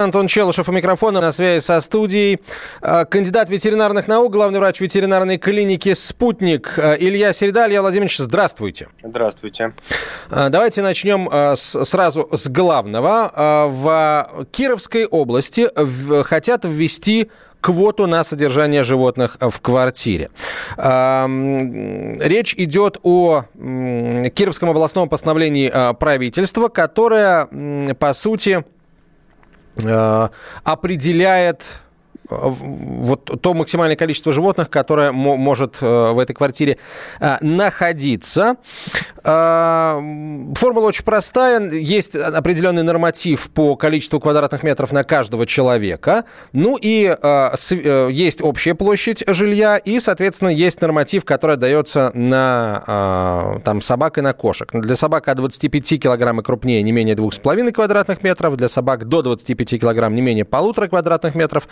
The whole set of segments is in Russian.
Антон Челышев у микрофона на связи со студией. А, кандидат ветеринарных наук, главный врач ветеринарной клиники «Спутник» а, Илья Середа. Илья Владимирович, здравствуйте. Здравствуйте. А, давайте начнем сразу с главного. В Кировской области хотят ввести квоту на содержание животных в квартире. Речь идет о Кировском областном постановлении правительства, которое, по сути, определяет вот то максимальное количество животных, которое может э, в этой квартире э, находиться. Э, формула очень простая. Есть определенный норматив по количеству квадратных метров на каждого человека. Ну и есть общая площадь жилья, и, соответственно, есть норматив, который дается на там, собак и на кошек. Для собак от 25 килограмм и крупнее не менее 2,5 квадратных метров, для собак до 25 килограмм не менее полутора квадратных метров,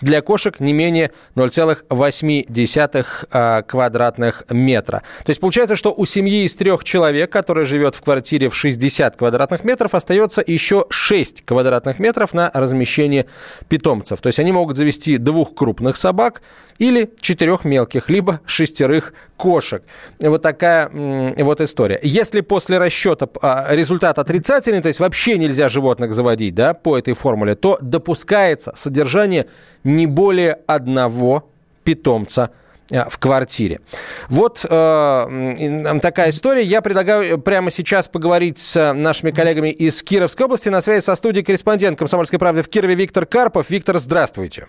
для кошек не менее 0,8 а, квадратных метра. То есть получается, что у семьи из трех человек, которая живет в квартире в 60 квадратных метров, остается еще 6 квадратных метров на размещение питомцев. То есть они могут завести двух крупных собак или четырех мелких, либо шестерых кошек. Вот такая вот история. Если после расчета а, результат отрицательный, то есть вообще нельзя животных заводить да, по этой формуле, то допускается содержание не более одного питомца в квартире. Вот э, такая история. Я предлагаю прямо сейчас поговорить с нашими коллегами из Кировской области. На связи со студией корреспондент «Комсомольской правды» в Кирове Виктор Карпов. Виктор, здравствуйте.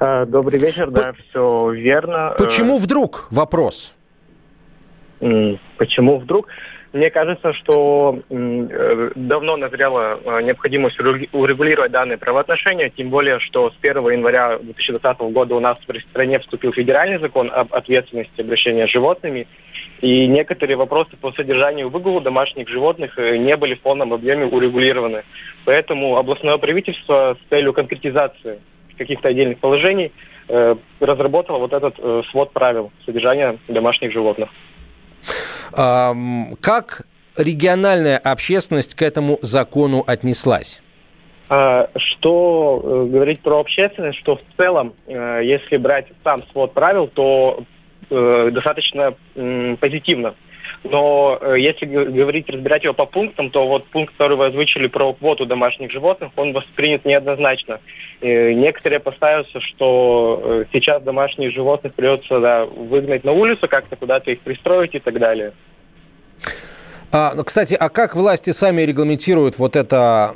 Э, добрый вечер, да, все верно. Почему э, вдруг? Вопрос. Почему вдруг? Мне кажется, что э, давно назрела э, необходимость урегулировать данные правоотношения, тем более, что с 1 января 2020 года у нас в стране вступил федеральный закон об ответственности обращения с животными, и некоторые вопросы по содержанию выгула домашних животных э, не были в полном объеме урегулированы. Поэтому областное правительство с целью конкретизации каких-то отдельных положений разработало вот этот свод правил содержания домашних животных. Как региональная общественность к этому закону отнеслась? А, что э, говорить про общественность, что в целом, э, если брать сам свод правил, то э, достаточно позитивно. Но э, если говорить, разбирать его по пунктам, то вот пункт, который вы озвучили про квоту домашних животных, он воспринят неоднозначно. Некоторые опасаются, что э, сейчас домашних животных придется да, выгнать на улицу, как-то куда-то их пристроить и так далее. А, ну, кстати, а как власти сами регламентируют вот это,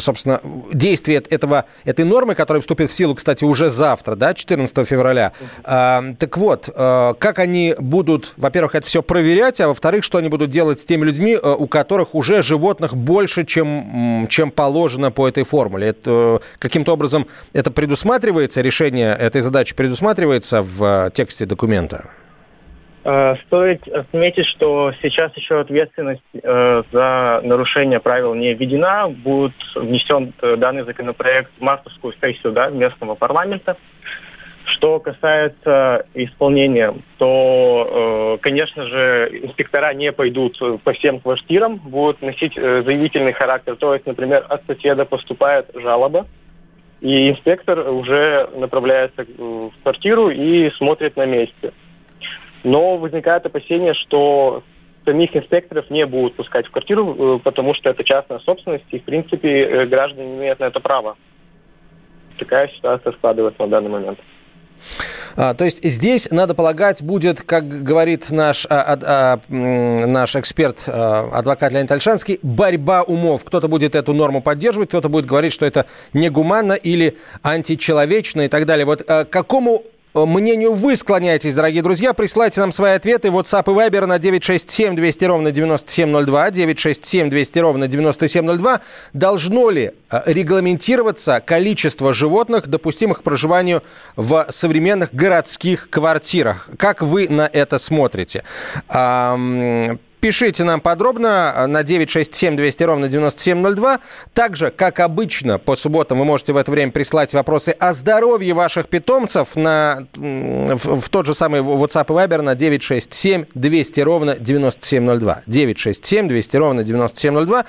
собственно, действие этого, этой нормы, которая вступит в силу, кстати, уже завтра, да, 14 февраля. А, так вот, а, как они будут, во-первых, это все проверять, а во-вторых, что они будут делать с теми людьми, а, у которых уже животных больше, чем, чем положено по этой формуле? Это, каким-то образом это предусматривается, решение этой задачи предусматривается в тексте документа? Э, стоит отметить, что сейчас еще ответственность э, за нарушение правил не введена. Будет внесен э, данный законопроект в мартовскую сессию да, местного парламента. Что касается исполнения, то, конечно же, инспектора не пойдут по всем квартирам, будут носить заявительный характер. То есть, например, от соседа поступает жалоба, и инспектор уже направляется в квартиру и смотрит на месте. Но возникает опасение, что самих инспекторов не будут пускать в квартиру, э, потому что это частная собственность, и, в принципе, э, граждане имеют на это право. Такая ситуация складывается на данный момент. А, то есть здесь, надо полагать, будет, как говорит наш, а, а, наш эксперт, а, адвокат Леонид Альшанский, борьба умов. Кто-то будет эту норму поддерживать, кто-то будет говорить, что это негуманно или античеловечно и так далее. Вот а, какому мнению вы склоняетесь, дорогие друзья. Присылайте нам свои ответы. WhatsApp и Viber на 967 200 ровно 9702. 967 200 ровно 9702. Должно ли э, регламентироваться количество животных, допустимых к проживанию в современных городских квартирах? Как вы на это смотрите? Пишите нам подробно э, на 967 200 ровно 9702. Также, как обычно, по субботам вы можете в это время прислать вопросы о здоровье ваших питомцев на, в, в тот же самый WhatsApp и Viber на 967 200 ровно 9702. 967 200 ровно 9702.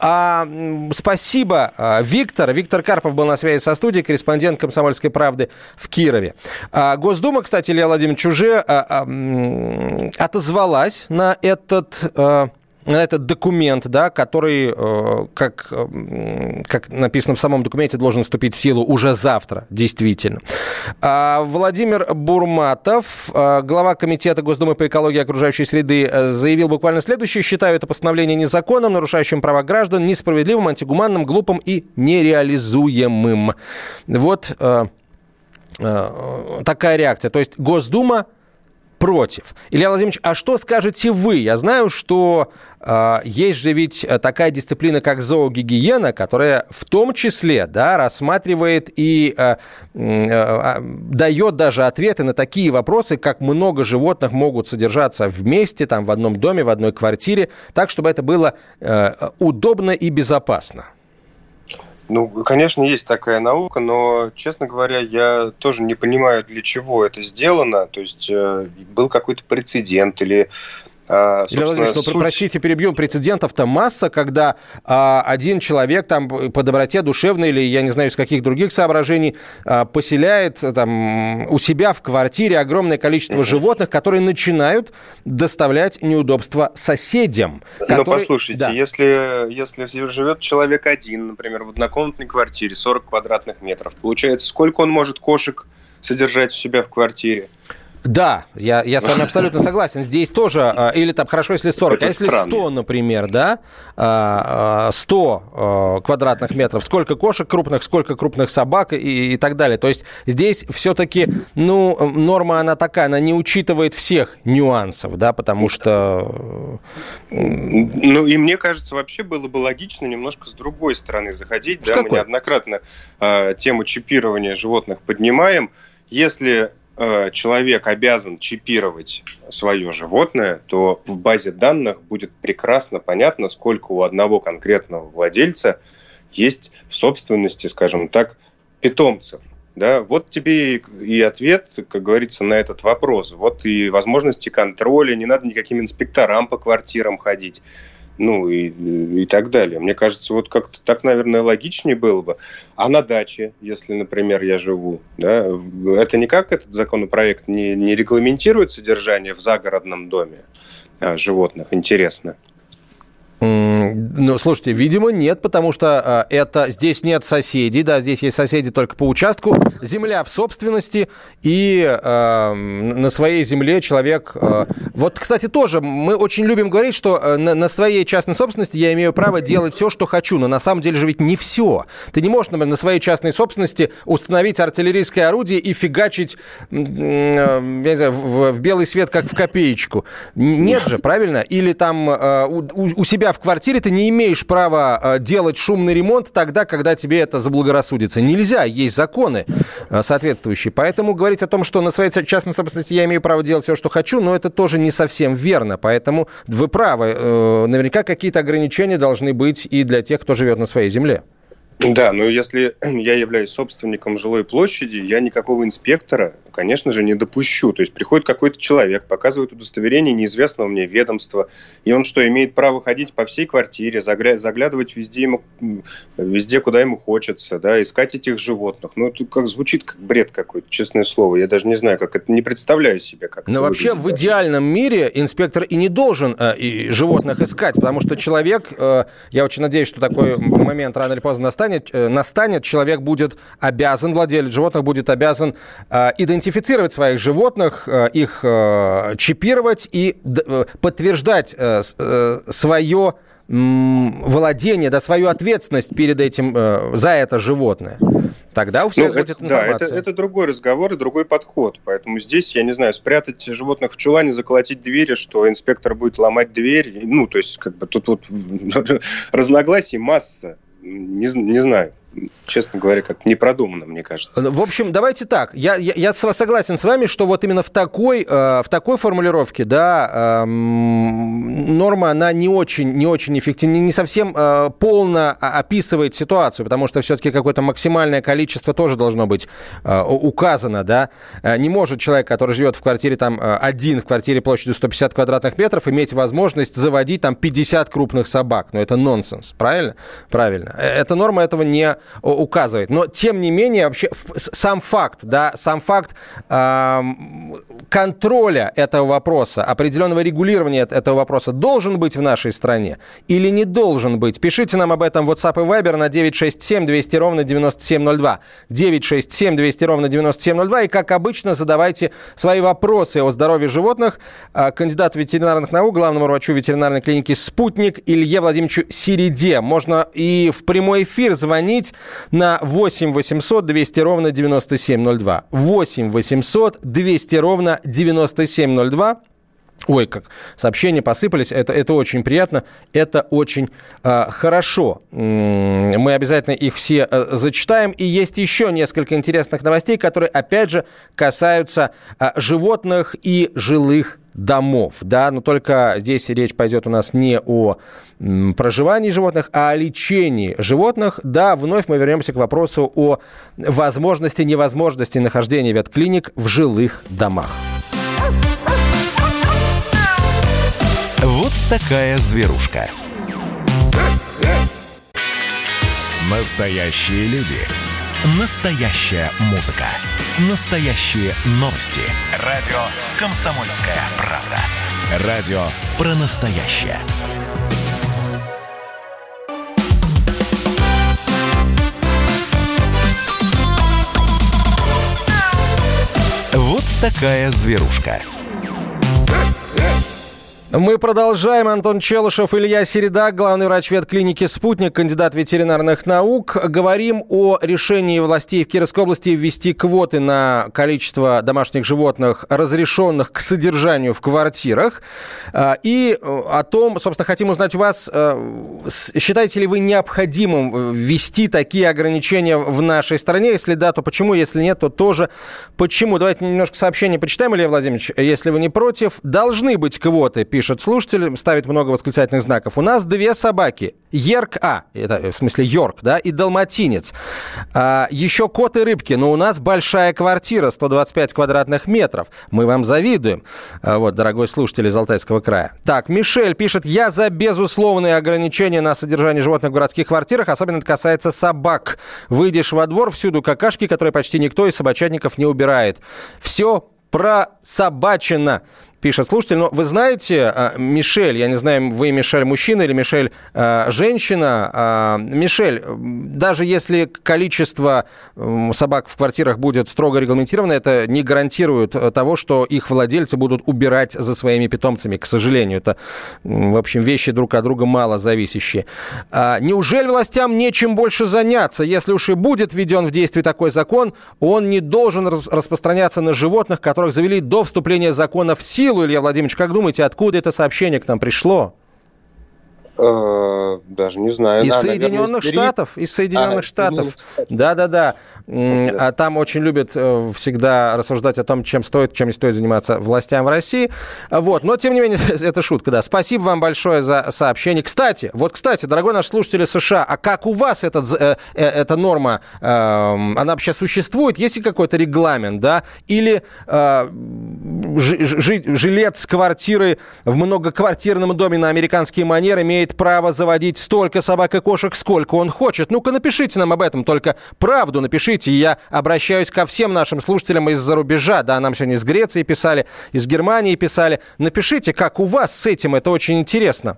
А, спасибо, а, Виктор. Виктор Карпов был на связи со студией, корреспондент «Комсомольской правды» в Кирове. А, Госдума, кстати, Илья Владимирович, уже а, а, отозвалась на этот этот э, этот документ, да, который, э, как, э, как написано в самом документе, должен вступить в силу уже завтра, действительно. А Владимир Бурматов, глава Комитета Госдумы по экологии и окружающей среды, заявил буквально следующее. «Считаю это постановление незаконным, нарушающим права граждан, несправедливым, антигуманным, глупым и нереализуемым». Вот такая реакция. То есть Госдума против. Илья Владимирович, а что скажете вы? Я знаю, что э, есть же ведь такая дисциплина, как зоогигиена, которая в том числе да, рассматривает и э, э, дает даже ответы на такие вопросы, как много животных могут содержаться вместе, там, в одном доме, в одной квартире, так, чтобы это было э, удобно и безопасно. Ну, конечно, есть такая наука, но, честно говоря, я тоже не понимаю, для чего это сделано. То есть э, был какой-то прецедент или а, Илья Владимирович, ну, суть... простите, перебью, прецедентов-то масса, когда а, один человек там по доброте душевной или, я не знаю, из каких других соображений а, поселяет там у себя в квартире огромное количество животных, которые начинают доставлять неудобства соседям. Ну, которые... Ну, послушайте, да. если, если живет человек один, например, в однокомнатной квартире, 40 квадратных метров, получается, сколько он может кошек содержать у себя в квартире? Да, я, я с вами абсолютно согласен. Здесь тоже, а, или там хорошо, если 40, Это а если странно. 100, например, да, 100 а, квадратных метров, сколько кошек крупных, сколько крупных собак и, и так далее. То есть здесь все-таки, ну, норма она такая, она не учитывает всех нюансов, да, потому что... Ну, и мне кажется, вообще было бы логично немножко с другой стороны заходить. С да, какой? мы неоднократно э, тему чипирования животных поднимаем. Если Э, человек обязан чипировать свое животное, то в базе данных будет прекрасно понятно, сколько у одного конкретного владельца есть в собственности, скажем так, питомцев. Да, вот тебе и ответ, как говорится, на этот вопрос. Вот и возможности контроля, не надо никаким инспекторам по квартирам ходить ну и, и так далее. Мне кажется, вот как-то так, наверное, логичнее было бы. А на даче, если, например, я живу, да, это никак этот законопроект не, не регламентирует содержание в загородном доме а, животных, интересно. Ну, слушайте, видимо, нет, потому что э, это здесь нет соседей, да, здесь есть соседи только по участку. Земля в собственности, и э, на своей земле человек... Э, вот, кстати, тоже мы очень любим говорить, что э, на, на своей частной собственности я имею право делать все, что хочу, но на самом деле же ведь не все. Ты не можешь, например, на своей частной собственности установить артиллерийское орудие и фигачить, э, я не знаю, в, в белый свет, как в копеечку. Нет же, правильно? Или там э, у, у себя в квартире ты не имеешь права э, делать шумный ремонт тогда, когда тебе это заблагорассудится. Нельзя, есть законы э, соответствующие. Поэтому говорить о том, что на своей частной собственности я имею право делать все, что хочу, но это тоже не совсем верно. Поэтому вы правы. Э, наверняка какие-то ограничения должны быть и для тех, кто живет на своей земле. Да, но если я являюсь собственником жилой площади, я никакого инспектора, конечно же, не допущу. То есть приходит какой-то человек, показывает удостоверение неизвестного мне ведомства, и он что, имеет право ходить по всей квартире, загля- заглядывать везде, ему, везде, куда ему хочется, да, искать этих животных. Ну, это как звучит как бред какой-то, честное слово. Я даже не знаю, как это, не представляю себе, как Но вообще выглядит. в идеальном мире инспектор и не должен э, и животных искать, потому что человек, э, я очень надеюсь, что такой момент рано или поздно настанет, настанет, э, настанет, человек будет обязан, владелец животных будет обязан э, идентифицировать своих животных, э, их э, чипировать и э, подтверждать свое владение, да, свою ответственность перед этим, э, за это животное. Тогда у всех ну, будет это, информация. Да, это, это другой разговор и другой подход. Поэтому здесь, я не знаю, спрятать животных в чулане, заколотить двери, что инспектор будет ломать дверь. Ну, то есть, как бы тут вот разногласий масса. Не, не знаю честно говоря, как непродуманно, мне кажется. В общем, давайте так. Я, я, я согласен с вами, что вот именно в такой, э, в такой формулировке, да, э, норма, она не очень, не очень эффективна, не совсем э, полно описывает ситуацию, потому что все-таки какое-то максимальное количество тоже должно быть э, указано, да. Э, не может человек, который живет в квартире там э, один, в квартире площадью 150 квадратных метров, иметь возможность заводить там 50 крупных собак. Но это нонсенс, правильно? Правильно. Э, эта норма этого не указывает. Но, тем не менее, вообще сам факт, да, сам факт э, контроля этого вопроса, определенного регулирования этого вопроса должен быть в нашей стране или не должен быть? Пишите нам об этом WhatsApp и Viber на 967 200 ровно 9702. 967 200 ровно 9702. И, как обычно, задавайте свои вопросы о здоровье животных а, кандидату ветеринарных наук, главному врачу ветеринарной клиники «Спутник» Илье Владимировичу Середе. Можно и в прямой эфир звонить позвонить на 8 800 200 ровно 9702. 8 800 200 ровно 9702. Ой, как сообщения посыпались, это, это очень приятно, это очень э, хорошо. Мы обязательно их все э, зачитаем. И есть еще несколько интересных новостей, которые, опять же, касаются э, животных и жилых домов, да, но только здесь речь пойдет у нас не о проживании животных, а о лечении животных. Да, вновь мы вернемся к вопросу о возможности, невозможности нахождения ветклиник в жилых домах. Вот такая зверушка. Настоящие люди. Настоящая музыка. Настоящие новости. Радио «Комсомольская правда». Радио про настоящее. Вот такая зверушка. Мы продолжаем. Антон Челышев, Илья Середа, главный врач ветклиники «Спутник», кандидат ветеринарных наук. Говорим о решении властей в Кировской области ввести квоты на количество домашних животных, разрешенных к содержанию в квартирах. А, и о том, собственно, хотим узнать у вас, э, считаете ли вы необходимым ввести такие ограничения в нашей стране? Если да, то почему? Если нет, то тоже почему? Давайте немножко сообщения почитаем, Илья Владимирович, если вы не против. Должны быть квоты, пишет пишет слушатель, ставит много восклицательных знаков. У нас две собаки. Ерк А, это в смысле Йорк, да, и Далматинец. А, еще кот и рыбки, но у нас большая квартира, 125 квадратных метров. Мы вам завидуем. А, вот, дорогой слушатель из Алтайского края. Так, Мишель пишет, я за безусловные ограничения на содержание животных в городских квартирах, особенно это касается собак. Выйдешь во двор, всюду какашки, которые почти никто из собачатников не убирает. Все прособачено пишет слушатель. Но вы знаете, а, Мишель, я не знаю, вы Мишель мужчина или Мишель а, женщина. А, Мишель, даже если количество собак в квартирах будет строго регламентировано, это не гарантирует того, что их владельцы будут убирать за своими питомцами. К сожалению, это, в общем, вещи друг от друга мало зависящие. Неужели властям нечем больше заняться? Если уж и будет введен в действие такой закон, он не должен распространяться на животных, которых завели до вступления закона в силу, силу, Илья Владимирович. Как думаете, откуда это сообщение к нам пришло? Э, даже не знаю. Из Соединенных Штатов. Из Соединенных а, Штатов. Да-да-да. А там очень любят э, всегда рассуждать о том, чем стоит, чем не стоит заниматься властям в России. Вот. Но, тем не менее, это шутка, да. Спасибо вам большое за сообщение. Кстати, вот, кстати, дорогой наш слушатель США, а как у вас этот, э, э, эта норма, э, она вообще существует? Есть ли какой-то регламент, да? Или э, жилец квартиры в многоквартирном доме на американские манеры имеет имеет право заводить столько собак и кошек, сколько он хочет. Ну-ка напишите нам об этом, только правду напишите. Я обращаюсь ко всем нашим слушателям из-за рубежа. Да, нам сегодня из Греции писали, из Германии писали. Напишите, как у вас с этим, это очень интересно.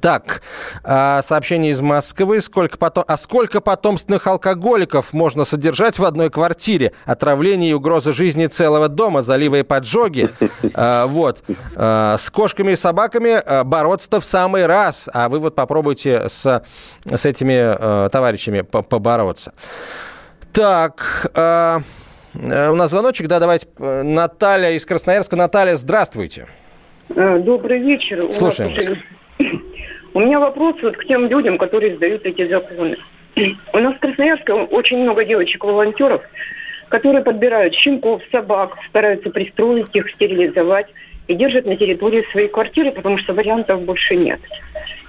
Так, а, сообщение из Москвы. Сколько потом... А сколько потомственных алкоголиков можно содержать в одной квартире? Отравление и угроза жизни целого дома, заливы и поджоги. А, вот. А, с кошками и собаками бороться-то в самый раз. А вы вот попробуйте с, с этими товарищами побороться. Так, э, э, у нас звоночек, да, давайте. Э, Наталья из Красноярска. Наталья, здравствуйте. Добрый вечер. Слушаем вас. У меня вопрос вот к тем людям, которые издают эти законы. У нас в Красноярске очень много девочек-волонтеров, которые подбирают щенков, собак, стараются пристроить их, стерилизовать и держат на территории своей квартиры, потому что вариантов больше нет.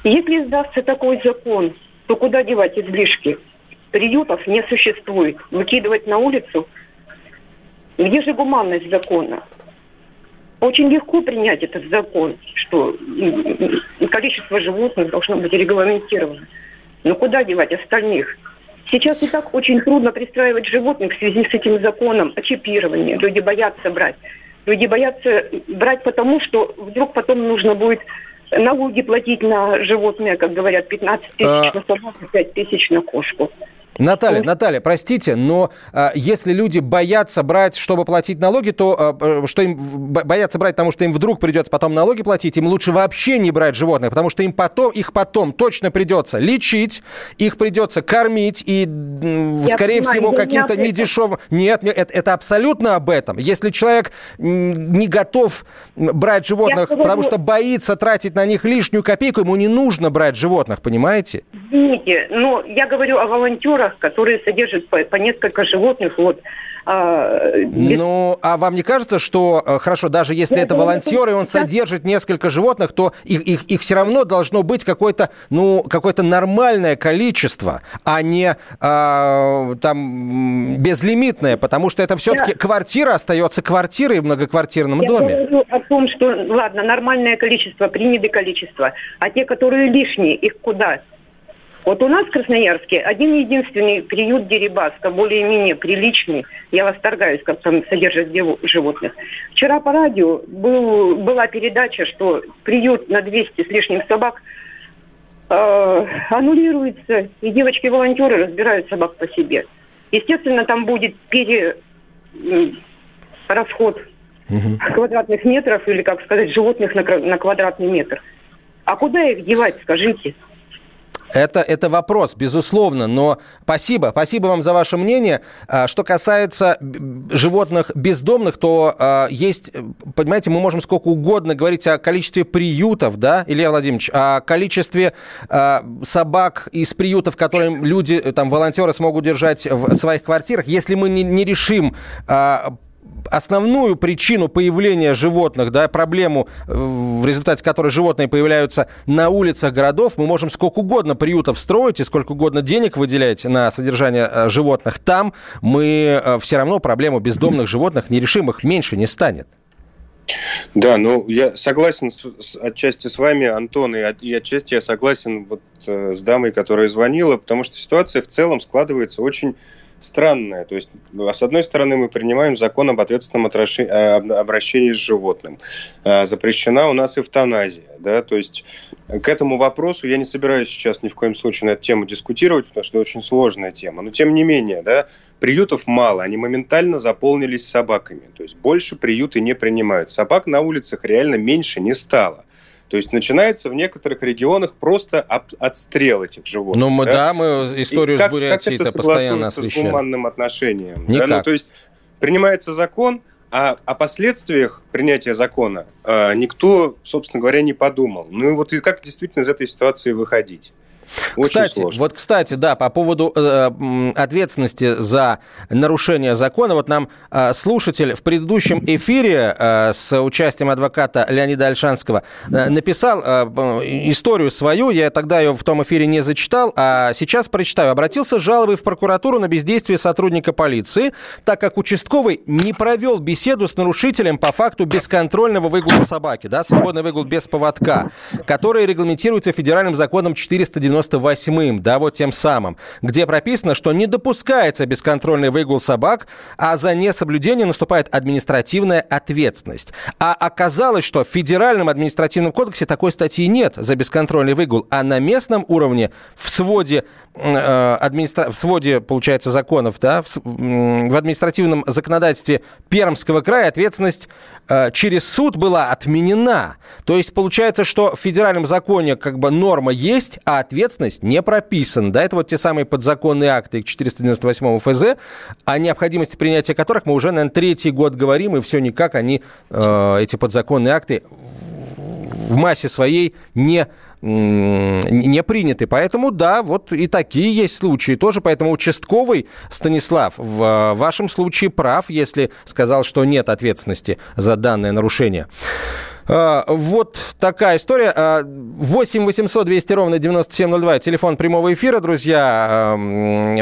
Если издастся такой закон, то куда девать излишки? Приютов не существует. Выкидывать на улицу? Где же гуманность закона? Очень легко принять этот закон, что количество животных должно быть регламентировано. Но куда девать остальных? Сейчас и так очень трудно пристраивать животных в связи с этим законом о чипировании. Люди боятся брать. Люди боятся брать потому, что вдруг потом нужно будет налоги платить на животное, как говорят, 15 тысяч а... на собаку, 5 тысяч на кошку. Наталья, вот. Наталья, простите, но а, если люди боятся брать, чтобы платить налоги, то а, э, что им боятся брать, потому что им вдруг придется потом налоги платить, им лучше вообще не брать животных, потому что им потом, их потом точно придется лечить, их придется кормить и, Я скорее понимаю, всего, каким-то недешевым... Нет, нет это, это абсолютно об этом. Если человек не готов брать животных, Я потому что боится тратить на них лишнюю копейку, ему не нужно брать животных, понимаете? Извините, но я говорю о волонтерах, которые содержат по, по несколько животных. Вот, а, без... Ну, а вам не кажется, что, э, хорошо, даже если это волонтер, и он содержит несколько животных, то их, их, их все равно должно быть какое-то, ну, какое-то нормальное количество, а не а, там безлимитное, потому что это все-таки да. квартира остается квартирой в многоквартирном Я доме. Я говорю о том, что, ладно, нормальное количество, принятое количество, а те, которые лишние, их куда? Вот у нас в Красноярске один единственный приют Дерибаска, более-менее приличный. Я восторгаюсь, как там содержат животных. Вчера по радио был, была передача, что приют на 200 с лишним собак э, аннулируется, и девочки-волонтеры разбирают собак по себе. Естественно, там будет пере, расход угу. квадратных метров, или, как сказать, животных на, на квадратный метр. А куда их девать, скажите? Это, это вопрос, безусловно, но спасибо, спасибо вам за ваше мнение. А, что касается животных бездомных, то э, есть, понимаете, мы можем сколько угодно говорить о количестве приютов, да, Илья Владимирович, о количестве э, собак из приютов, которые люди, там, волонтеры смогут держать в своих квартирах. Если мы не, не решим э, основную причину появления животных, да, проблему, э, в результате которой животные появляются на улицах городов, мы можем сколько угодно приютов строить и сколько угодно денег выделять на содержание э, животных. Там мы э, все равно проблему бездомных животных не решим, их меньше не станет. Да, ну я согласен с, с, отчасти с вами, Антон, и, и отчасти я согласен вот, э, с дамой, которая звонила, потому что ситуация в целом складывается очень странное. То есть, с одной стороны, мы принимаем закон об ответственном обращении с животным. А, запрещена у нас эвтаназия. Да? То есть, к этому вопросу я не собираюсь сейчас ни в коем случае на эту тему дискутировать, потому что это очень сложная тема. Но, тем не менее, да, приютов мало, они моментально заполнились собаками. То есть, больше приюты не принимают. Собак на улицах реально меньше не стало. То есть начинается в некоторых регионах просто отстрел этих животных. Ну, мы, да? да, мы историю как, с Бурятией это постоянно освещаем. с гуманным отношением? Никак. Да? Ну, то есть принимается закон, а о последствиях принятия закона э, никто, собственно говоря, не подумал. Ну и вот и как действительно из этой ситуации выходить? Очень кстати, сложно. вот, кстати, да, по поводу э, ответственности за нарушение закона, вот нам э, слушатель в предыдущем эфире э, с участием адвоката Леонида Альшанского э, написал э, историю свою, я тогда ее в том эфире не зачитал, а сейчас прочитаю. Обратился с жалобой в прокуратуру на бездействие сотрудника полиции, так как участковый не провел беседу с нарушителем по факту бесконтрольного выгула собаки, да, свободный выгул без поводка, который регламентируется федеральным законом 490 98-м, да, вот тем самым, где прописано, что не допускается бесконтрольный выгул собак, а за несоблюдение наступает административная ответственность. А оказалось, что в Федеральном административном кодексе такой статьи нет за бесконтрольный выгул, а на местном уровне в своде, э, администра... в своде получается, законов, да, в, в административном законодательстве Пермского края ответственность э, через суд была отменена. То есть получается, что в федеральном законе как бы норма есть, а ответственность не прописана. Да, это вот те самые подзаконные акты 498 ФЗ, о необходимости принятия которых мы уже, наверное, третий год говорим, и все никак они, э, эти подзаконные акты, в массе своей не не приняты. Поэтому, да, вот и такие есть случаи тоже. Поэтому участковый Станислав в вашем случае прав, если сказал, что нет ответственности за данное нарушение. А, вот такая история. 8 800 200 ровно 9702. Телефон прямого эфира, друзья.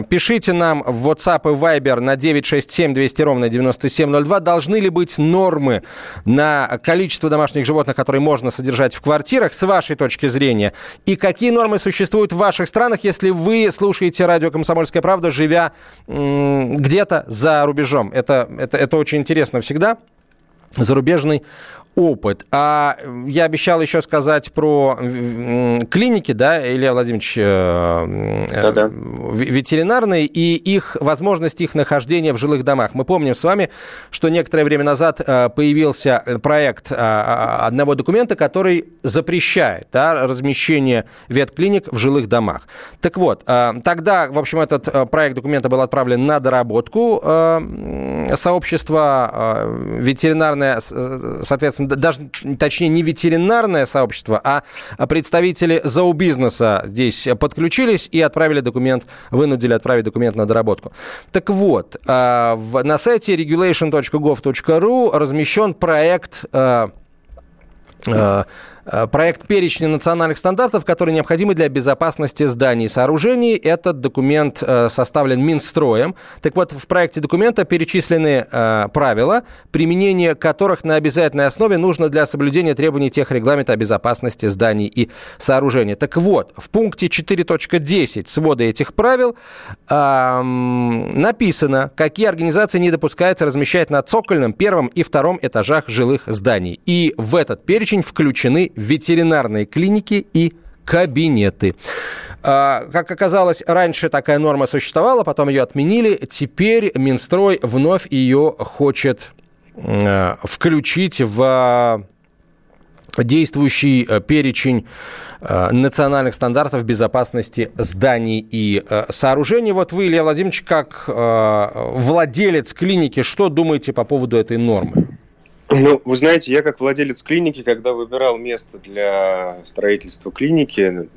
Пишите нам в WhatsApp и Viber на 967 200 ровно 9702. Должны ли быть нормы на количество домашних животных, которые можно содержать в квартирах, с вашей точки зрения? И какие нормы существуют в ваших странах, если вы слушаете радио «Комсомольская правда», живя где-то за рубежом? Это, это, это очень интересно всегда зарубежный опыт. А я обещал еще сказать про клиники, да, Илья Владимирович, э, Да-да. ветеринарные и их возможность их нахождения в жилых домах. Мы помним с вами, что некоторое время назад э, появился проект э, одного документа, который запрещает да, размещение ветклиник в жилых домах. Так вот, тогда, в общем, этот проект документа был отправлен на доработку сообщества ветеринарное, соответственно, даже, точнее, не ветеринарное сообщество, а представители зообизнеса здесь подключились и отправили документ, вынудили отправить документ на доработку. Так вот, а, на сайте regulation.gov.ru размещен проект а, а, проект перечня национальных стандартов, которые необходимы для безопасности зданий и сооружений. Этот документ э, составлен Минстроем. Так вот, в проекте документа перечислены э, правила, применение которых на обязательной основе нужно для соблюдения требований тех регламента о безопасности зданий и сооружений. Так вот, в пункте 4.10 свода этих правил эм, написано, какие организации не допускается размещать на цокольном, первом и втором этажах жилых зданий. И в этот перечень включены ветеринарные клиники и кабинеты. А, как оказалось, раньше такая норма существовала, потом ее отменили. Теперь Минстрой вновь ее хочет а, включить в действующий а, перечень национальных стандартов безопасности зданий и сооружений. Вот вы, Илья Владимирович, как владелец клиники, что думаете по поводу этой нормы? Ну, вы знаете, я как владелец клиники, когда выбирал место для строительства клиники,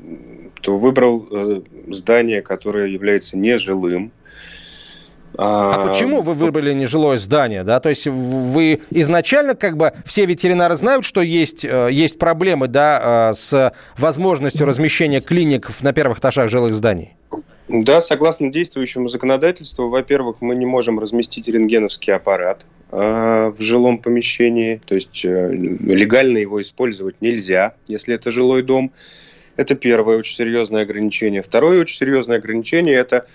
то выбрал э, здание, которое является нежилым. А, а почему вы выбрали нежилое здание, да? То есть вы изначально как бы все ветеринары знают, что есть э, есть проблемы, да, э, с возможностью размещения клиник на первых этажах жилых зданий? Да, согласно действующему законодательству, во-первых, мы не можем разместить рентгеновский аппарат э, в жилом помещении, то есть э, легально его использовать нельзя, если это жилой дом. Это первое очень серьезное ограничение. Второе очень серьезное ограничение – это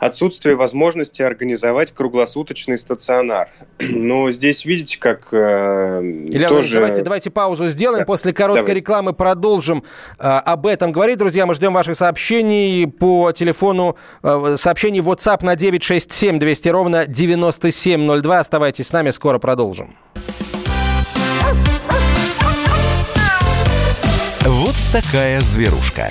отсутствие возможности организовать круглосуточный стационар. Но здесь видите, как э, Илья тоже... давайте, давайте паузу сделаем. Да. После короткой Давай. рекламы продолжим э, об этом говорить. Друзья, мы ждем ваших сообщений по телефону, э, сообщений WhatsApp на 967 200 ровно 9702. Оставайтесь с нами, скоро продолжим. Вот такая зверушка.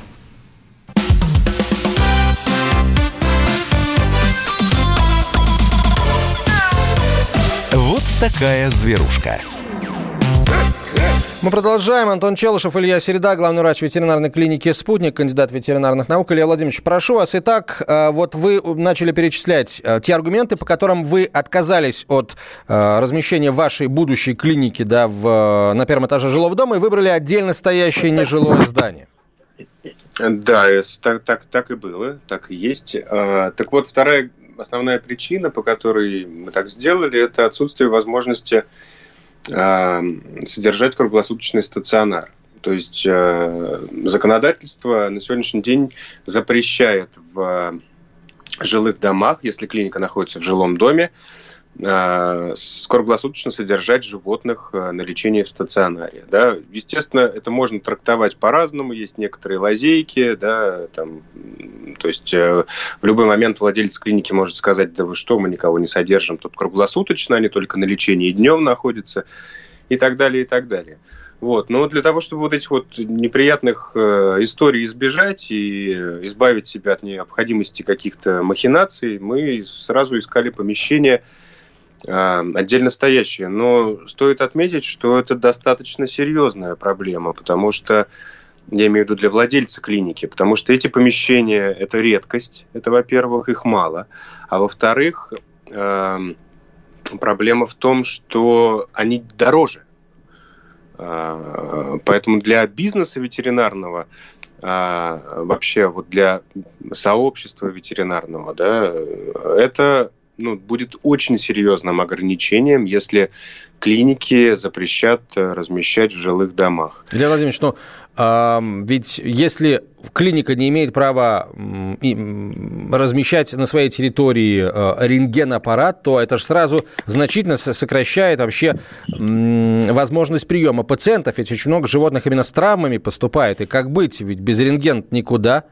Такая зверушка. Мы продолжаем. Антон Челышев, Илья Середа, главный врач ветеринарной клиники «Спутник», кандидат ветеринарных наук. Илья Владимирович, прошу вас. Итак, э, вот вы начали перечислять э, те аргументы, по которым вы отказались от э, размещения вашей будущей клиники да, в, на первом этаже жилого дома и выбрали отдельно стоящее нежилое здание. Да, так, так, так и было, так и есть. Так вот, вторая основная причина, по которой мы так сделали, это отсутствие возможности Эм, содержать круглосуточный стационар. То есть э, законодательство на сегодняшний день запрещает в жилых домах, если клиника находится в жилом доме, круглосуточно содержать животных э, на лечении в стационаре. Да. Естественно, это можно трактовать по-разному, есть некоторые лазейки, да, там, то есть э, в любой момент владелец клиники может сказать, да вы что, мы никого не содержим тут круглосуточно, они только на лечении днем находятся, и так далее, и так далее. Вот. Но для того, чтобы вот этих вот неприятных э, историй избежать и избавить себя от необходимости каких-то махинаций, мы сразу искали помещение, отдельно стоящие. Но стоит отметить, что это достаточно серьезная проблема, потому что я имею в виду для владельца клиники, потому что эти помещения – это редкость, это, во-первых, их мало, а во-вторых, проблема в том, что они дороже. А, поэтому для бизнеса ветеринарного а, вообще вот для сообщества ветеринарного, да, это ну, будет очень серьезным ограничением, если клиники запрещат э, размещать в жилых домах. Илья Владимирович, ну, э, ведь если клиника не имеет права э, размещать на своей территории э, рентген-аппарат, то это же сразу значительно сокращает вообще э, возможность приема пациентов. Ведь очень много животных именно с травмами поступает. И как быть? Ведь без рентген никуда.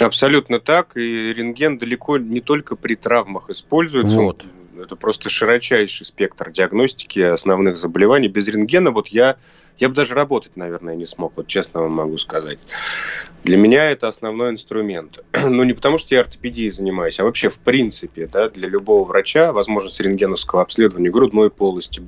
Абсолютно так. И рентген далеко не только при травмах используется. Вот. Это просто широчайший спектр диагностики основных заболеваний. Без рентгена вот я, я бы даже работать, наверное, не смог, вот честно вам могу сказать. Для меня это основной инструмент. Ну, не потому, что я ортопедией занимаюсь, а вообще в принципе, да, для любого врача возможность рентгеновского обследования грудной полости,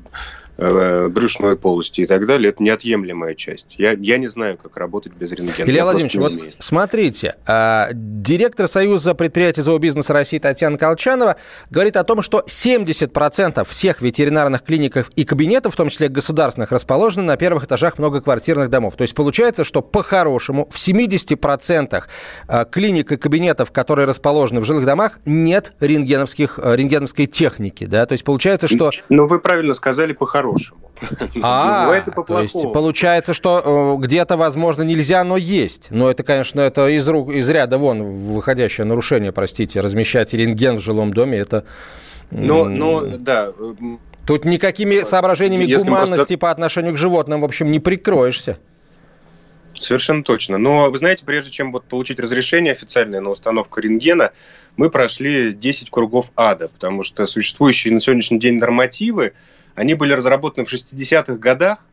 Э, брюшной полости и так далее, это неотъемлемая часть. Я, я не знаю, как работать без рентгена. Илья Владимирович, вот умею. смотрите, а, директор Союза предприятий зообизнеса России Татьяна Колчанова говорит о том, что 70% всех ветеринарных клиников и кабинетов, в том числе государственных, расположены на первых этажах многоквартирных домов. То есть получается, что по-хорошему в 70% а, клиник и кабинетов, которые расположены в жилых домах, нет рентгеновских, э, рентгеновской техники. Да? То есть получается, что... Ну, вы правильно сказали, по-хорошему. А, то есть получается, что э, где-то, возможно, нельзя, но есть. Но это, конечно, это из, рук, из ряда вон выходящее нарушение, простите. Размещать рентген в жилом доме, это... Ну, ну, да. Тут никакими соображениями Если гуманности просто... по отношению к животным, в общем, не прикроешься. Совершенно точно. Но вы знаете, прежде чем вот получить разрешение официальное на установку рентгена, мы прошли 10 кругов ада, потому что существующие на сегодняшний день нормативы, они были разработаны в 60-х годах,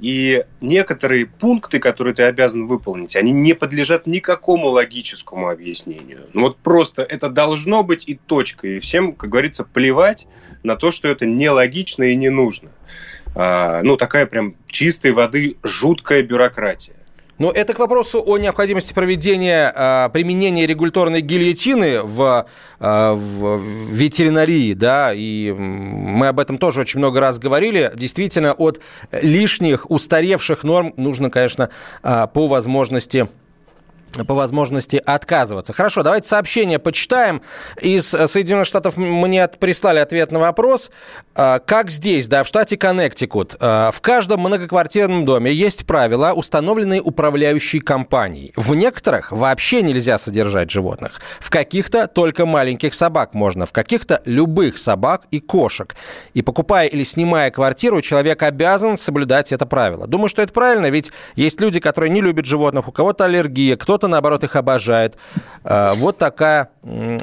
и некоторые пункты, которые ты обязан выполнить, они не подлежат никакому логическому объяснению. Ну вот просто это должно быть и точка. И всем, как говорится, плевать на то, что это нелогично и не нужно. А, ну, такая прям чистой воды жуткая бюрократия. Но это к вопросу о необходимости проведения э, применения регуляторной гильотины в, э, в ветеринарии, да, и мы об этом тоже очень много раз говорили. Действительно, от лишних устаревших норм нужно, конечно, э, по возможности по возможности отказываться. Хорошо, давайте сообщение почитаем. Из э, Соединенных Штатов мне прислали ответ на вопрос. А, как здесь, да, в штате Коннектикут, а, в каждом многоквартирном доме есть правила, установленные управляющей компанией. В некоторых вообще нельзя содержать животных. В каких-то только маленьких собак можно, в каких-то любых собак и кошек. И покупая или снимая квартиру, человек обязан соблюдать это правило. Думаю, что это правильно, ведь есть люди, которые не любят животных, у кого-то аллергия, кто-то кто-то, наоборот, их обожает. А, вот такая,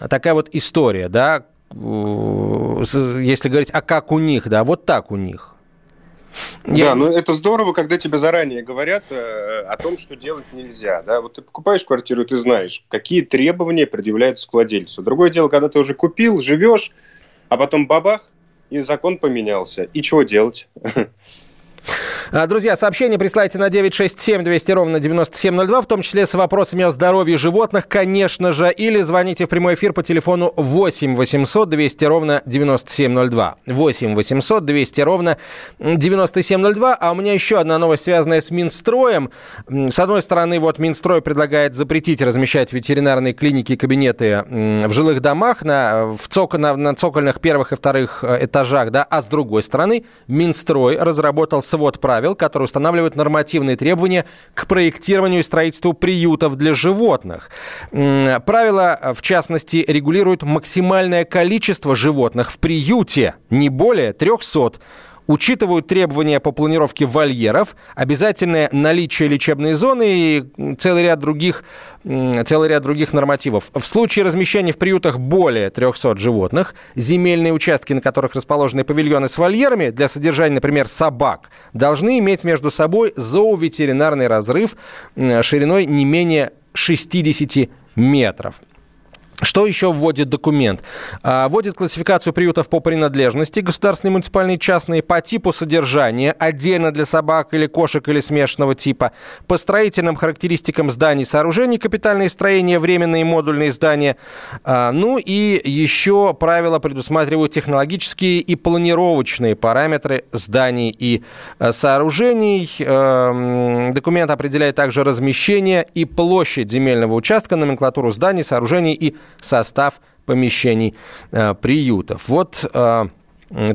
такая вот история, да, если говорить, а как у них, да, вот так у них. Я... Да, ну это здорово, когда тебе заранее говорят э, о том, что делать нельзя. Да? Вот ты покупаешь квартиру, ты знаешь, какие требования предъявляются к владельцу. Другое дело, когда ты уже купил, живешь, а потом бабах, и закон поменялся. И чего делать? А, друзья, сообщение присылайте на 967 200 ровно 9702, в том числе с вопросами о здоровье животных, конечно же, или звоните в прямой эфир по телефону 8 800 200 ровно 9702. 8 800 200 ровно 9702. А у меня еще одна новость, связанная с Минстроем. С одной стороны, вот Минстрой предлагает запретить размещать ветеринарные клиники и кабинеты в жилых домах на, в цок, на, на цокольных первых и вторых э, этажах, да, а с другой стороны, Минстрой разработал свод правил, который устанавливает нормативные требования к проектированию и строительству приютов для животных. Правила, в частности, регулируют максимальное количество животных в приюте, не более 300 учитывают требования по планировке вольеров, обязательное наличие лечебной зоны и целый ряд других, целый ряд других нормативов. В случае размещения в приютах более 300 животных, земельные участки, на которых расположены павильоны с вольерами для содержания, например, собак, должны иметь между собой зооветеринарный разрыв шириной не менее 60 метров. Что еще вводит документ? А, вводит классификацию приютов по принадлежности, государственные, муниципальные, частные, по типу содержания, отдельно для собак или кошек или смешанного типа, по строительным характеристикам зданий, сооружений, капитальные строения, временные модульные здания. А, ну и еще правила предусматривают технологические и планировочные параметры зданий и а, сооружений. Документ определяет также размещение и площадь земельного участка, номенклатуру зданий, сооружений и состав помещений э, приютов. Вот э,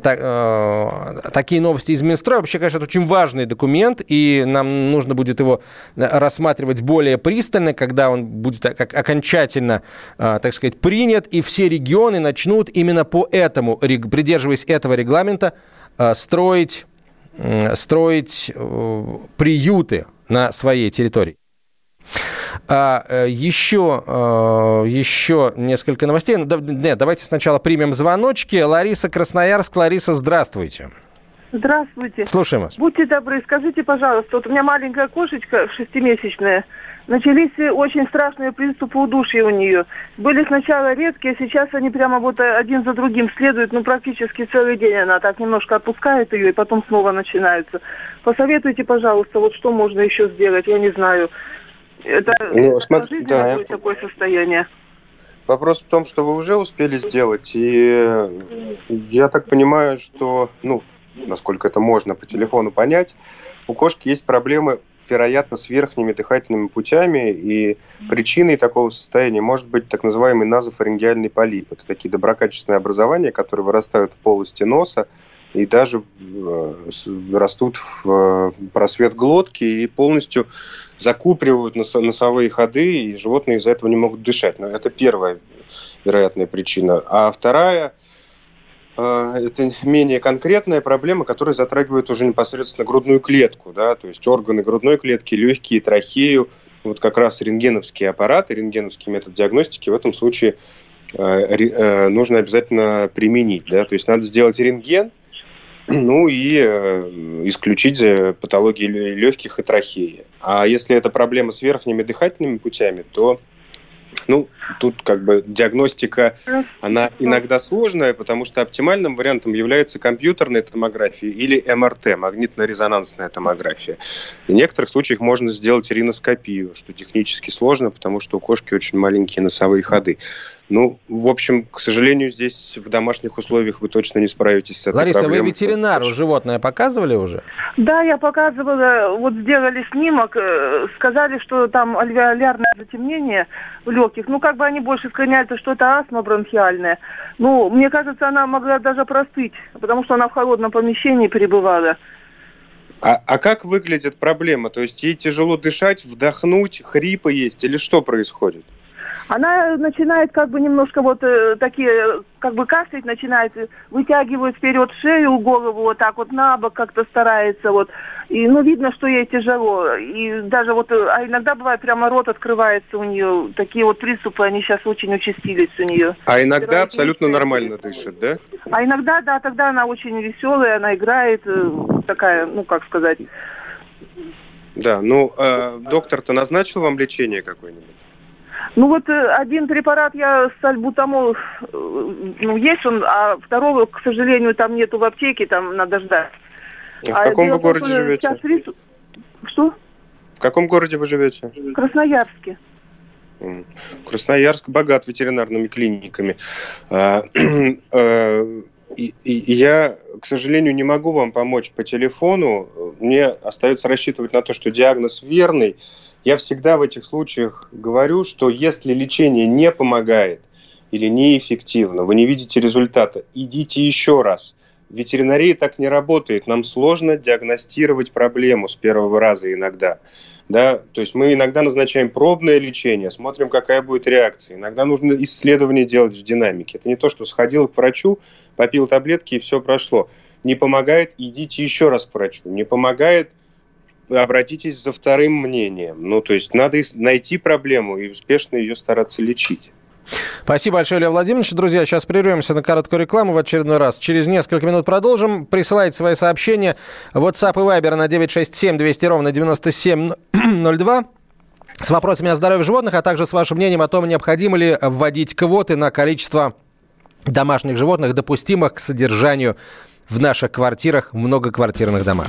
так, э, такие новости из Минстроя. Вообще, конечно, это очень важный документ, и нам нужно будет его рассматривать более пристально, когда он будет как окончательно, э, так сказать, принят, и все регионы начнут именно по этому, придерживаясь этого регламента, э, строить, э, строить э, приюты на своей территории. А, э, еще, э, еще несколько новостей. Ну, нет, давайте сначала примем звоночки. Лариса Красноярск. Лариса, здравствуйте. Здравствуйте. Слушаем вас. Будьте добры, скажите, пожалуйста, вот у меня маленькая кошечка шестимесячная. Начались очень страшные приступы удушья у нее. Были сначала редкие, а сейчас они прямо вот один за другим следуют, ну практически целый день она так немножко отпускает ее, и потом снова начинаются. Посоветуйте, пожалуйста, вот что можно еще сделать, я не знаю. Это ну, смотри, да, такое состояние. Вопрос в том, что вы уже успели сделать, и я так понимаю, что, ну, насколько это можно по телефону понять, у кошки есть проблемы, вероятно, с верхними дыхательными путями, и причиной такого состояния может быть так называемый назофарингеальный полип. Это такие доброкачественные образования, которые вырастают в полости носа, и даже э, растут в э, просвет глотки и полностью закупривают носовые ходы, и животные из-за этого не могут дышать. Но это первая вероятная причина. А вторая э, это менее конкретная проблема, которая затрагивает уже непосредственно грудную клетку, да, то есть органы грудной клетки, легкие, трахею, вот как раз рентгеновские аппараты, рентгеновский метод диагностики в этом случае нужно обязательно применить, да, то есть надо сделать рентген, ну и э, исключить патологии легких и трахеи. А если это проблема с верхними дыхательными путями, то ну, тут как бы диагностика, она иногда сложная, потому что оптимальным вариантом является компьютерная томография или МРТ, магнитно-резонансная томография. В некоторых случаях можно сделать риноскопию, что технически сложно, потому что у кошки очень маленькие носовые ходы. Ну, в общем, к сожалению, здесь в домашних условиях вы точно не справитесь с этой Лариса, проблемой. вы ветеринару животное показывали уже? Да, я показывала. Вот сделали снимок, э, сказали, что там альвеолярное затемнение в легких. Ну, как бы они больше склоняются, что это астма бронхиальная. Ну, мне кажется, она могла даже простыть, потому что она в холодном помещении пребывала. А, а как выглядит проблема? То есть ей тяжело дышать, вдохнуть, хрипы есть или что происходит? Она начинает как бы немножко вот э, такие, как бы кашлять начинает, вытягивает вперед шею, голову вот так вот на бок как-то старается вот. И, ну, видно, что ей тяжело. И даже вот, э, а иногда бывает прямо рот открывается у нее. Такие вот приступы, они сейчас очень участились у нее. А иногда абсолютно нормально дышит, да? А иногда, да, тогда она очень веселая, она играет, э, такая, ну, как сказать. Да, ну, э, доктор-то назначил вам лечение какое-нибудь? Ну вот э, один препарат я сальбутамол, э, ну есть он, а второго, к сожалению, там нету в аптеке, там надо ждать. А в каком вы городе живете? Сейчас рис... Что? В каком городе вы живете? В Красноярске. Красноярск богат ветеринарными клиниками. А, э, я, к сожалению, не могу вам помочь по телефону. Мне остается рассчитывать на то, что диагноз верный. Я всегда в этих случаях говорю, что если лечение не помогает или неэффективно, вы не видите результата, идите еще раз. Ветеринария так не работает. Нам сложно диагностировать проблему с первого раза иногда. Да? То есть мы иногда назначаем пробное лечение, смотрим, какая будет реакция. Иногда нужно исследование делать в динамике. Это не то, что сходил к врачу, попил таблетки и все прошло. Не помогает, идите еще раз к врачу. Не помогает, обратитесь за вторым мнением. Ну, то есть надо найти проблему и успешно ее стараться лечить. Спасибо большое, Лев Владимирович. Друзья, сейчас прервемся на короткую рекламу в очередной раз. Через несколько минут продолжим. Присылайте свои сообщения. WhatsApp и Viber на 967 200 ровно 9702 с вопросами о здоровье животных, а также с вашим мнением о том, необходимо ли вводить квоты на количество домашних животных, допустимых к содержанию в наших квартирах, в многоквартирных домах.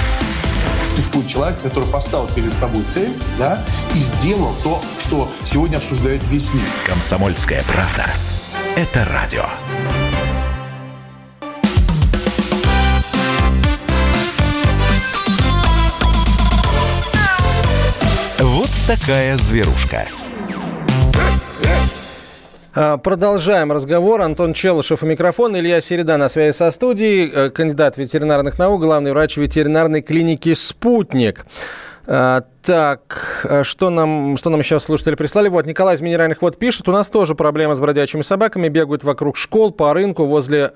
Существует человек, который поставил перед собой цель, да, и сделал то, что сегодня обсуждает весь мир. Комсомольская правда. Это радио. Вот такая зверушка. А, продолжаем разговор. Антон Челышев у микрофона. Илья Середа на связи со студией. Э, кандидат ветеринарных наук, главный врач ветеринарной клиники «Спутник». А, так, э, что нам, что нам сейчас слушатели прислали? Вот, Николай из Минеральных вод пишет, у нас тоже проблема с бродячими собаками, бегают вокруг школ, по рынку, возле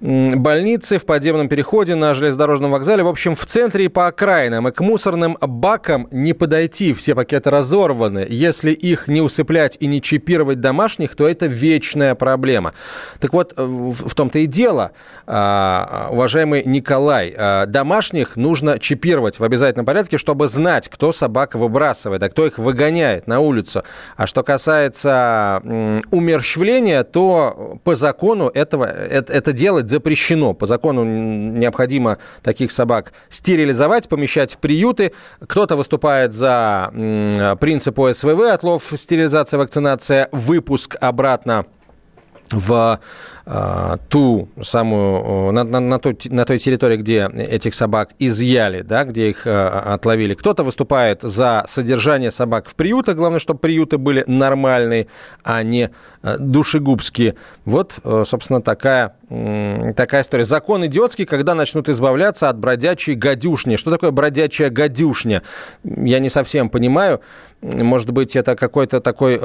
больницы, в подземном переходе, на железнодорожном вокзале. В общем, в центре и по окраинам. И к мусорным бакам не подойти, все пакеты разорваны. Если их не усыплять и не чипировать домашних, то это вечная проблема. Так вот, в, том-то и дело, а, уважаемый Николай, а, домашних нужно чипировать в обязательном порядке, чтобы знать, кто собак выбрасывает, а кто их выгоняет на улицу. А что касается умерщвления, то по закону этого, это, это делать запрещено. По закону необходимо таких собак стерилизовать, помещать в приюты. Кто-то выступает за принцип ОСВВ, отлов, стерилизация, вакцинация, выпуск обратно в ту самую, на, на, на, той, на той территории, где этих собак изъяли, да, где их э, отловили. Кто-то выступает за содержание собак в приютах, главное, чтобы приюты были нормальные, а не душегубские. Вот, собственно, такая, такая история. Закон идиотский, когда начнут избавляться от бродячей гадюшни. Что такое бродячая гадюшня? Я не совсем понимаю. Может быть, это какой-то такой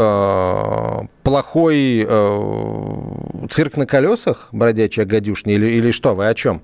плохой э, цирк на колесах, бродячая гадюшня, или, или что? Вы о чем?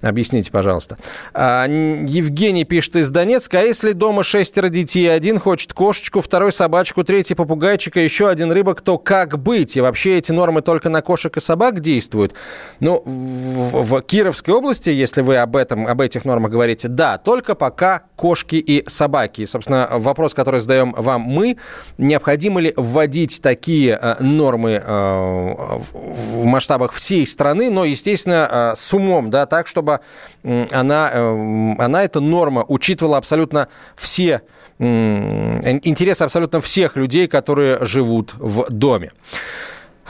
Объясните, пожалуйста. А, Евгений пишет из Донецка, а если дома шестеро детей, один хочет кошечку, второй собачку, третий попугайчика, еще один рыбок, то как быть? И вообще эти нормы только на кошек и собак действуют? Ну, в, в Кировской области, если вы об этом, об этих нормах говорите, да, только пока кошки и собаки. И, собственно, вопрос, который задаем вам мы. Необходимо ли вводить такие э, нормы э, в масштабах всей страны, но, естественно, э, с умом, да, так, чтобы она, она, эта норма, учитывала абсолютно все интересы абсолютно всех людей, которые живут в доме.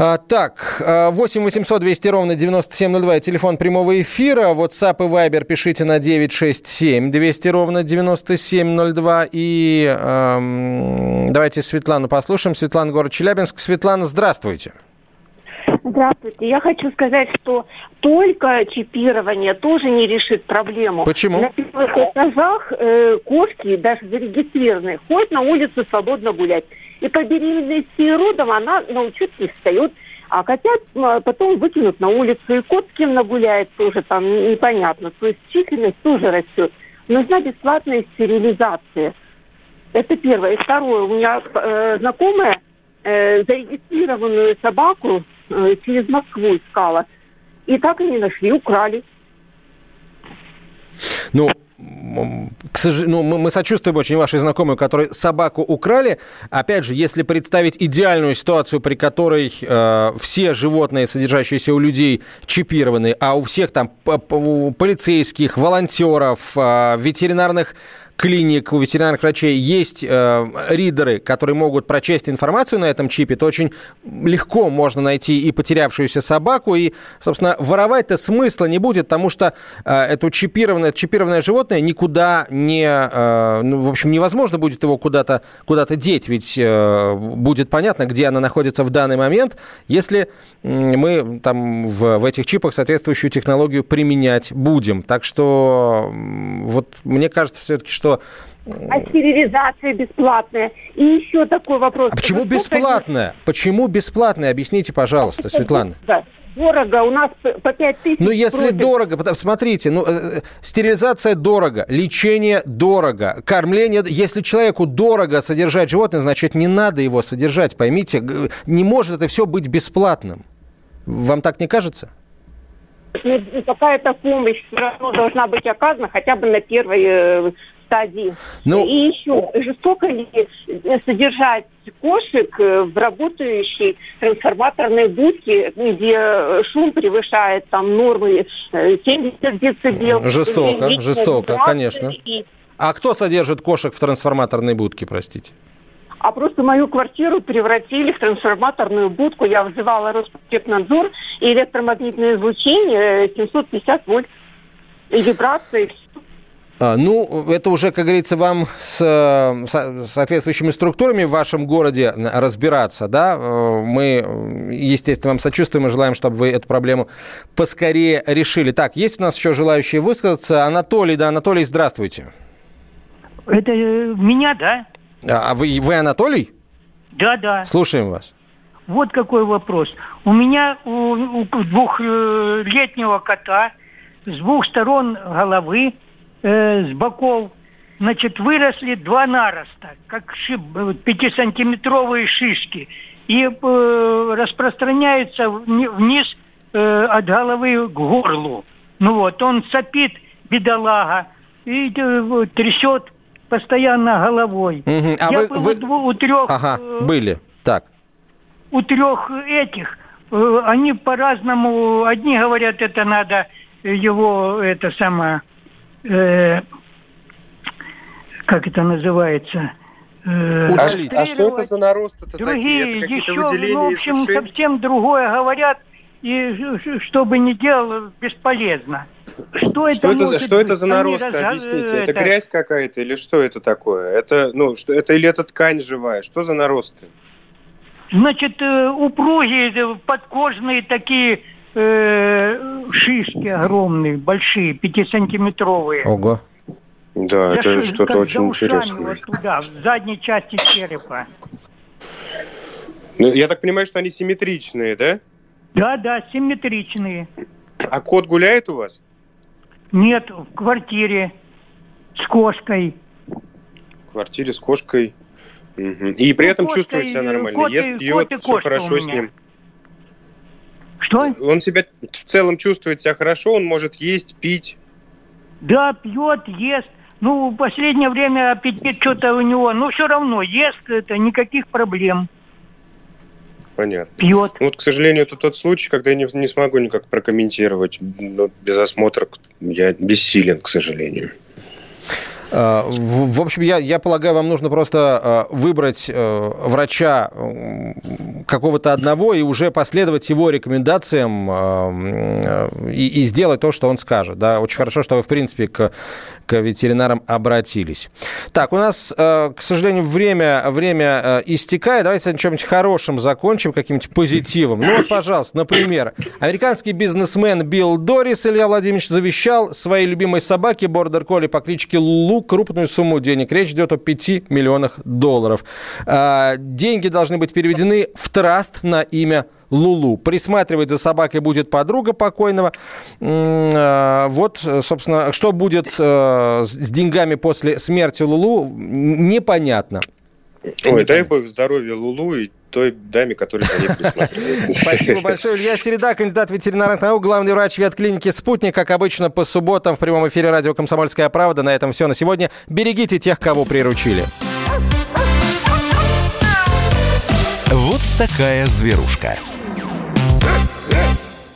А, так, 8 800 200 ровно 9702, телефон прямого эфира, WhatsApp и Viber пишите на 967 200 ровно 9702. И эм, давайте Светлану послушаем. Светлана, город Челябинск. Светлана, здравствуйте. Здравствуйте. Я хочу сказать, что только чипирование тоже не решит проблему. Почему? На первых этажах э, кошки, даже зарегистрированные, ходят на улицу свободно гулять. И по беременности и родам она на учет не встает. А котят потом выкинут на улицу. И кот кем нагуляет тоже там непонятно. То есть численность тоже растет. нужна бесплатная стерилизация. Это первое. И второе, у меня э, знакомая э, зарегистрированную собаку э, через Москву искала. И так и не нашли, украли. Ну, к сожалению, ну, мы сочувствуем очень вашей знакомой, которой собаку украли. Опять же, если представить идеальную ситуацию, при которой э, все животные, содержащиеся у людей, чипированы, а у всех там полицейских, волонтеров, э, ветеринарных клиник, у ветеринарных врачей есть э, ридеры, которые могут прочесть информацию на этом чипе, то очень легко можно найти и потерявшуюся собаку, и, собственно, воровать-то смысла не будет, потому что э, это чипированное, чипированное животное никуда не... Э, ну, в общем, невозможно будет его куда-то куда деть, ведь э, будет понятно, где она находится в данный момент, если мы там в, в этих чипах соответствующую технологию применять будем. Так что вот мне кажется все-таки, что что... А стерилизация бесплатная. И еще такой вопрос. А почему бесплатная? Почему бесплатная? Объясните, пожалуйста, Светлана. Дорого, у нас по 5 тысяч. Ну, если против... дорого, смотрите, ну, э, стерилизация дорого, лечение дорого, кормление... Если человеку дорого содержать животное, значит, не надо его содержать, поймите. Не может это все быть бесплатным. Вам так не кажется? Ну, какая-то помощь все равно должна быть оказана хотя бы на первой э, стадии. Ну... И еще, жестоко ли содержать кошек э, в работающей трансформаторной будке, где шум превышает там нормы 70 э, децибел. Жестоко, жестоко, конечно. И... А кто содержит кошек в трансформаторной будке, простите? а просто мою квартиру превратили в трансформаторную будку. Я вызывала Роспотребнадзор и электромагнитное излучение 750 вольт и вибрации. А, ну, это уже, как говорится, вам с, с соответствующими структурами в вашем городе разбираться, да? Э, мы, естественно, вам сочувствуем и желаем, чтобы вы эту проблему поскорее решили. Так, есть у нас еще желающие высказаться. Анатолий, да, Анатолий, здравствуйте. Это э, меня, да? А, а вы, вы Анатолий? Да, да. Слушаем вас. Вот какой вопрос. У меня у, у двухлетнего кота с двух сторон головы э, с боков, значит, выросли два нароста, как шиб, пятисантиметровые шишки, и э, распространяются вниз э, от головы к горлу. Ну вот, он сопит, бедолага, и э, трясет постоянно головой. Угу. А Я вы, вы... у трех... Ага, э, были, так. У трех этих, э, они по-разному, одни говорят, это надо его, это самое, э, как это называется, э, а, а что это за нарост-то Другие такие? Это какие-то выделения ну, в общем, совсем другое говорят, и что бы ни делал, бесполезно. Что это, что это, что это за нарост, раз... объясните? Это... это грязь какая-то или что это такое? Это, ну, что, это или это ткань живая? Что за наросты? Значит, э, упругие, э, подкожные такие э, шишки огромные, большие, пятисантиметровые. Ого. Да, за это что-то очень интересное. Вот туда, в задней части черепа. Ну, я так понимаю, что они симметричные, да? Да, да, симметричные. А кот гуляет у вас? Нет, в квартире с кошкой. В квартире с кошкой. Угу. И при ну, этом кошкой, чувствует себя нормально. Кот, Ест, пьет, все хорошо с ним. Что? Он себя в целом чувствует себя хорошо, он может есть, пить. Да, пьет, ест. Ну, в последнее время аппетит что-то у него, но все равно ест это, никаких проблем. Понятно. Пьет. Вот, к сожалению, это тот случай, когда я не, не смогу никак прокомментировать. Но без осмотра я бессилен, к сожалению. Э, в общем, я, я полагаю, вам нужно просто э, выбрать э, врача какого-то одного и уже последовать его рекомендациям и, и сделать то, что он скажет. Да? Очень хорошо, что вы, в принципе, к, к ветеринарам обратились. Так, у нас, к сожалению, время, время истекает. Давайте на чем-нибудь хорошем закончим, каким-нибудь позитивом. Ну пожалуйста, например, американский бизнесмен Билл Дорис Илья Владимирович завещал своей любимой собаке бордер колли по кличке Лу Крупную сумму денег. Речь идет о 5 миллионах долларов. А, деньги должны быть переведены в траст на имя Лулу. Присматривать за собакой будет подруга покойного. А, вот, собственно, что будет э, с деньгами после смерти Лулу, непонятно. Ой, дай бог здоровья Лулу и той даме, которая за ней присматривает. Спасибо большое. Илья Середа, кандидат ветеринарных наук, главный врач ветклиники «Спутник». Как обычно, по субботам в прямом эфире радио «Комсомольская правда». На этом все на сегодня. Берегите тех, кого приручили. Вот такая зверушка.